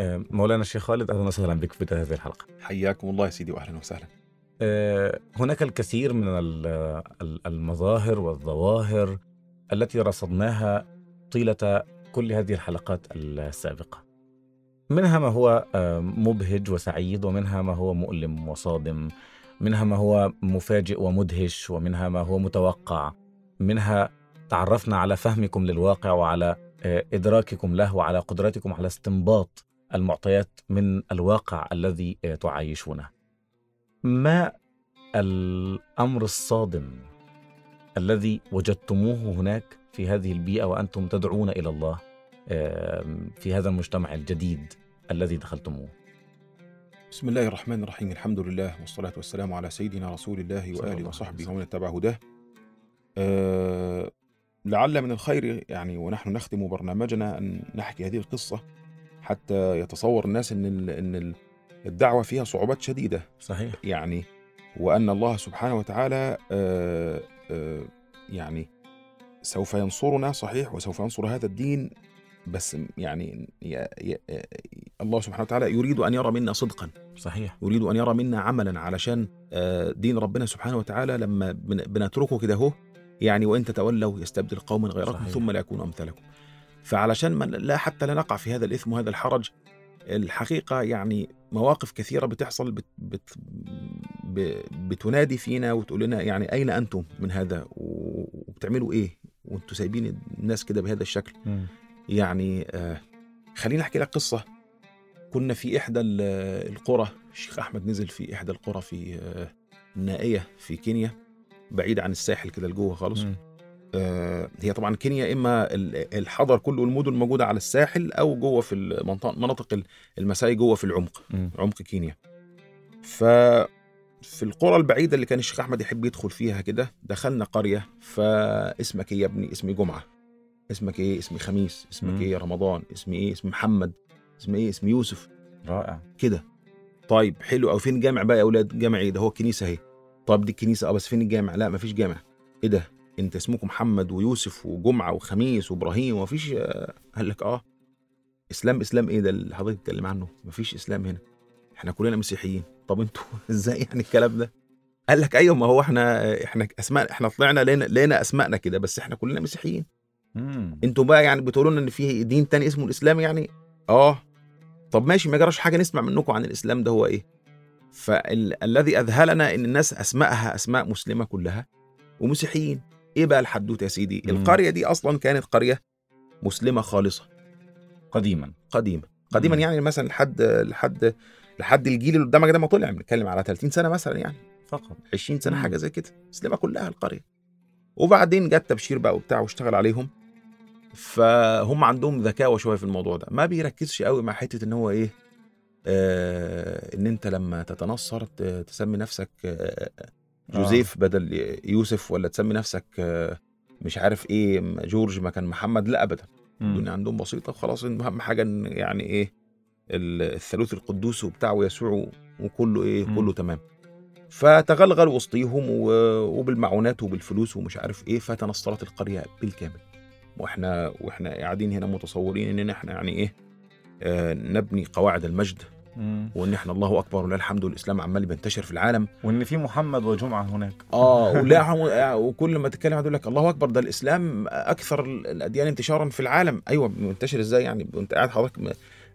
مولانا الشيخ خالد أهلا وسهلا بك في هذه الحلقة. حياكم الله يا سيدي واهلا وسهلا آه، هناك الكثير من ال- ال- المظاهر والظواهر التي رصدناها طيلة كل هذه الحلقات السابقة. منها ما هو آه، مبهج وسعيد ومنها ما هو مؤلم وصادم، منها ما هو مفاجئ ومدهش ومنها ما هو متوقع، منها تعرفنا على فهمكم للواقع وعلى آه، إدراككم له وعلى قدرتكم على استنباط المعطيات من الواقع الذي تعايشونه. ما الأمر الصادم الذي وجدتموه هناك في هذه البيئة وأنتم تدعون إلى الله في هذا المجتمع الجديد الذي دخلتموه بسم الله الرحمن الرحيم الحمد لله والصلاة والسلام على سيدنا رسول الله وآله وصحبه. ومن اتبع هداه أه لعل من الخير يعني ونحن نختم برنامجنا أن نحكي هذه القصة حتى يتصور الناس أن ال- أن ال- الدعوة فيها صعوبات شديدة. صحيح. يعني وأن الله سبحانه وتعالى أه أه يعني سوف ينصرنا صحيح وسوف ينصر هذا الدين بس يعني ي- ي- الله سبحانه وتعالى يريد أن يرى منا صدقا. صحيح. يريد أن يرى منا عملا علشان آه، دين ربنا سبحانه وتعالى لما بن- بنتركه كده اهو يعني وإن تتولوا يستبدل قوما غيركم صحيح. ثم لا يكونوا أمثالكم. فعلشان ما لا حتى لا نقع في هذا الإثم وهذا الحرج الحقيقة يعني مواقف كثيرة بتحصل بت بت بتنادي فينا وتقول لنا يعني أين أنتم من هذا؟ وبتعملوا إيه؟ وأنتم سايبين الناس كده بهذا الشكل. يعني آه خليني أحكي لك قصة. كنا في إحدى ال- القرى الشيخ أحمد نزل في إحدى القرى في آه، النائية في كينيا بعيد عن الساحل كده لجوه خالص. مم. آه، هي طبعا كينيا إما ال- الحضر كله المدن موجوده على الساحل أو جوه في المنطقة مناطق ال- المساي جوه في العمق مم. عمق كينيا. ف في القرى البعيدة اللي كان الشيخ أحمد يحب يدخل فيها كده دخلنا قرية فاسمك إيه يا ابني؟ اسمي جمعة. اسمك إيه؟ اسمي خميس. اسمك. إيه؟ يا رمضان. اسمي إيه؟ اسمي محمد. اسمي إيه؟ اسمي يوسف. رائع. كده. طيب حلو أو فين الجامع بقى يا أولاد؟ جامع إيه ده؟ هو الكنيسة أهي. طب دي الكنيسة آه بس فين الجامع؟ لا مفيش جامع. إيه ده؟ انت اسمكم محمد ويوسف وجمعة وخميس وابراهيم ومفيش آه، قال لك آه إسلام إسلام إيه ده اللي حضرتك بتتكلم عنه؟ مفيش إسلام هنا. إحنا كلنا مسيحيين. طب أنتوا إزاي يعني الكلام ده؟ قال لك أيوه ما هو إحنا إحنا أسماء إحنا طلعنا لقينا لقينا اسمائنا كده بس إحنا كلنا مسيحيين. أنتوا بقى يعني بتقولوا لنا إن في دين تاني اسمه الإسلام يعني؟ آه. طب ماشي ما جراش حاجة نسمع منكم عن الإسلام ده هو إيه؟ فالذي أذهلنا إن الناس اسمائها أسماء مسلمة كلها ومسيحيين. إيه بقى الحدوتة يا سيدي؟ مم. القرية دي أصلا كانت قرية مسلمة خالصة. قديما. قديمه قديما مم. يعني مثلا لحد لحد لحد الجيل اللي قدامك ده ما طلع بنتكلم على 30 سنة مثلا يعني. فقط. 20 سنة مم. حاجة زي كده. مسلمة كلها القرية. وبعدين جت تبشير بقى وبتاع واشتغل عليهم. فهم عندهم ذكاوة شوية في الموضوع ده. ما بيركزش قوي مع حتة إن هو إيه آه إن أنت لما تتنصر تسمي نفسك آه جوزيف بدل يوسف ولا تسمي نفسك آه مش عارف إيه جورج مكان محمد؟ لا ابدا. الدنيا عندهم بسيطة خلاص. إن اهم حاجة يعني إيه ال- الثالوث القدوس وبتاع ويسوع وكله إيه مم. كله تمام. فتغلغل وسطيهم وبالمعونات وبالفلوس ومش عارف إيه فتنصرت القرية بالكامل. وإحنا وإحنا قاعدين هنا متصورين ان إحنا يعني إيه آه نبني قواعد المجد. مم. وان إحنا الله اكبر ولله الحمد والاسلام عمال بينتشر في العالم. وان في محمد وجمعة هناك. آه ولا وكل ما تتكلم يقول لك الله اكبر ده الاسلام أكثر الأديان انتشارا في العالم. أيوه منتشر إزاي يعني؟ وانت قاعد حضرتك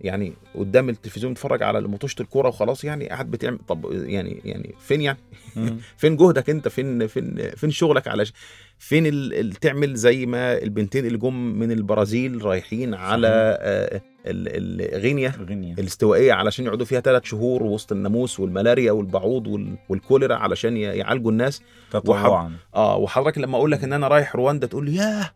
يعني قدام التلفزيون بتتفرج على مطوشة الكورة وخلاص يعني قاعد بتعمل طب يعني يعني فين يعني. فين جهدك انت؟ فين فين فين شغلك؟ على ش- فين ال... ال- تعمل زي ما البنتين اللي جم من البرازيل رايحين على آه، ال- ال- غينيا الاستوائية علشان يقعدوا فيها ثلاث شهور وسط الناموس والملاريا والبعوض وال... والكوليرا علشان يعالجوا الناس. تطوعا. آه وحضرتك لما أقول لك إن أنا رايح رواندا تقول لي ياه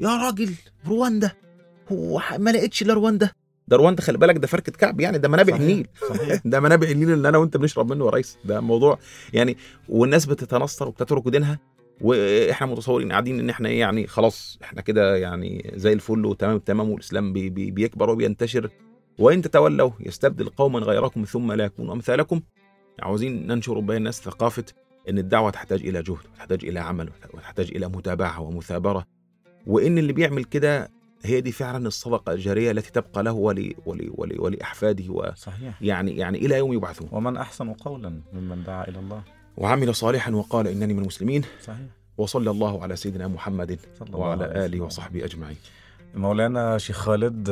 يا راجل رواندا هو ح- ما لقيتش إلا رواندا؟ ده رواندا خلي بالك ده فركة كعب يعني ده منابع صحيح. النيل. صحيح. ده منابع النيل اللي أنا وأنت بنشرب منه يا ريس. ده موضوع يعني والناس بتتنصر وبتترك دينها وإحنا متصورين قاعدين إن إحنا إيه يعني خلاص إحنا كده يعني زي الفل وتمام التمام والإسلام بي بي بيكبر وبينتشر. وإن تتولوا يستبدل قوما غيركم ثم لا يكونوا أمثالكم. عاوزين ننشر بين الناس ثقافة إن الدعوة تحتاج إلى جهد وتحتاج إلى عمل وتحتاج إلى متابعة ومثابرة. وإن اللي بيعمل كده هي دي فعلا الصدقة الجارية التي تبقى له ولي ولي ولي ولأحفاده و صحيح. يعني يعني إلى يوم يبعثون. ومن أحسن قولا ممن دعا إلى الله. وعمل صالحا وقال إنني من المسلمين. صحيح. وصلى الله على سيدنا محمد صلى الله وعلى آله وسلم. وصحبه أجمعين. مولانا شيخ خالد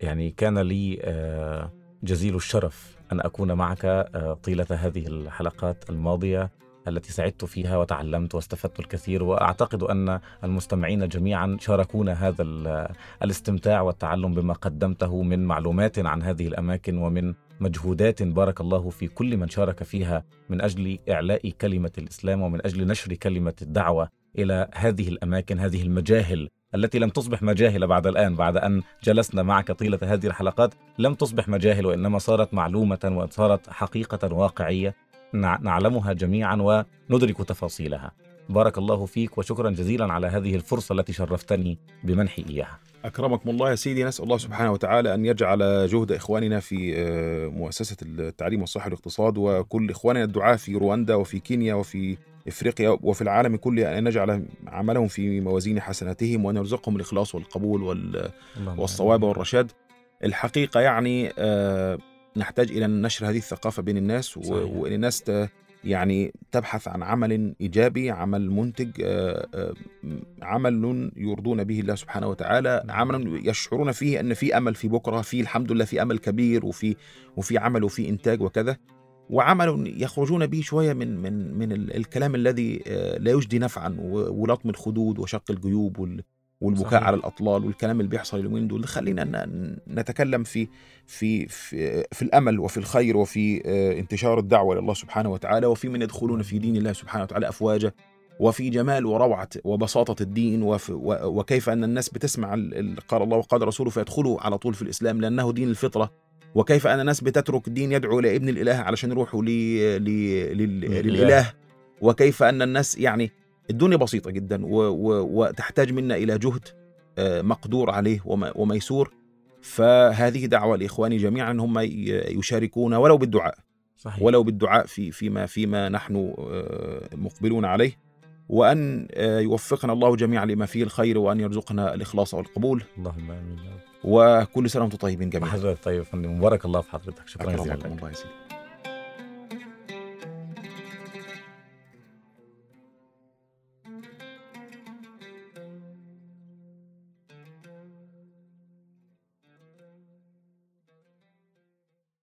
يعني كان لي آه، جزيل الشرف أن أكون معك آه، طيلة هذه الحلقات الماضية. التي سعدت فيها وتعلمت واستفدت الكثير وأعتقد أن المستمعين جميعا شاركونا هذا ال- الاستمتاع والتعلم بما قدمته من معلومات عن هذه الأماكن ومن مجهودات بارك الله في كل من شارك فيها من أجل إعلاء كلمة الإسلام ومن أجل نشر كلمة الدعوة إلى هذه الأماكن هذه المجاهل التي لم تصبح مجاهل بعد الآن بعد أن جلسنا معك طيلة هذه الحلقات. لم تصبح مجاهل وإنما صارت معلومة وصارت حقيقة واقعية. نعلمها جميعا وندرك تفاصيلها. بارك الله فيك وشكرا جزيلا على هذه الفرصة التي شرفتني بمنحي إياها. أكرمكم الله يا سيدي. نسأل الله سبحانه وتعالى أن يجعل جهد إخواننا في آه، مؤسسة التعليم والصحة والاقتصاد وكل إخواننا الدعاة في رواندا وفي كينيا وفي إفريقيا وفي العالم كله أن نجعل عملهم في موازين حسناتهم وأن يرزقهم الإخلاص والقبول وال والصواب. والرشاد. الحقيقة يعني آه، نحتاج إلى نشر هذه الثقافة بين الناس. وإن الناس ت- يعني تبحث عن عمل إيجابي عمل منتج آه، آه، عمل يرضون به الله سبحانه وتعالى عمل يشعرون فيه أن في أمل في بكرة في الحمد لله في أمل كبير وفي وفي عمل وفي إنتاج وكذا وعمل يخرجون به شوية من من من ال- الكلام الذي آه، لا يجدي نفعا ولطم الخدود وشق الجيوب والبكاء صحيح. على الأطلال والكلام اللي بيحصل اليومين دول خلينا نتكلم في في في, في الأمل وفي الخير وفي آه، انتشار الدعوة لله سبحانه وتعالى وفي من يدخلون في دين الله سبحانه وتعالى أفواجا وفي جمال وروعة وبساطة الدين وكيف أن الناس بتسمع ال- ال- قال الله وقال رسوله فيدخلوا على طول في الإسلام لأنه دين الفطرة وكيف أن الناس بتترك الدين يدعو إلى ابن الإله علشان يروحوا. للإله وكيف أن الناس يعني الدنيا بسيطة جدا و... و... وتحتاج منا إلى جهد آه، مقدور عليه وم... وميسور. فهذه دعوة لإخواني جميعا هم ي- يشاركون ولو بالدعاء. صحيح. ولو بالدعاء في فيما فيما نحن آه، مقبلون عليه. وأن آه، يوفقنا الله جميعا لما فيه الخير وأن يرزقنا الإخلاص والقبول. اللهم آمين وكل سنة وأنتم طيبين جميعا. حضرتك طيب يا فندم. بارك الله في حضرتك. شكرا جزيلا. الله سيدي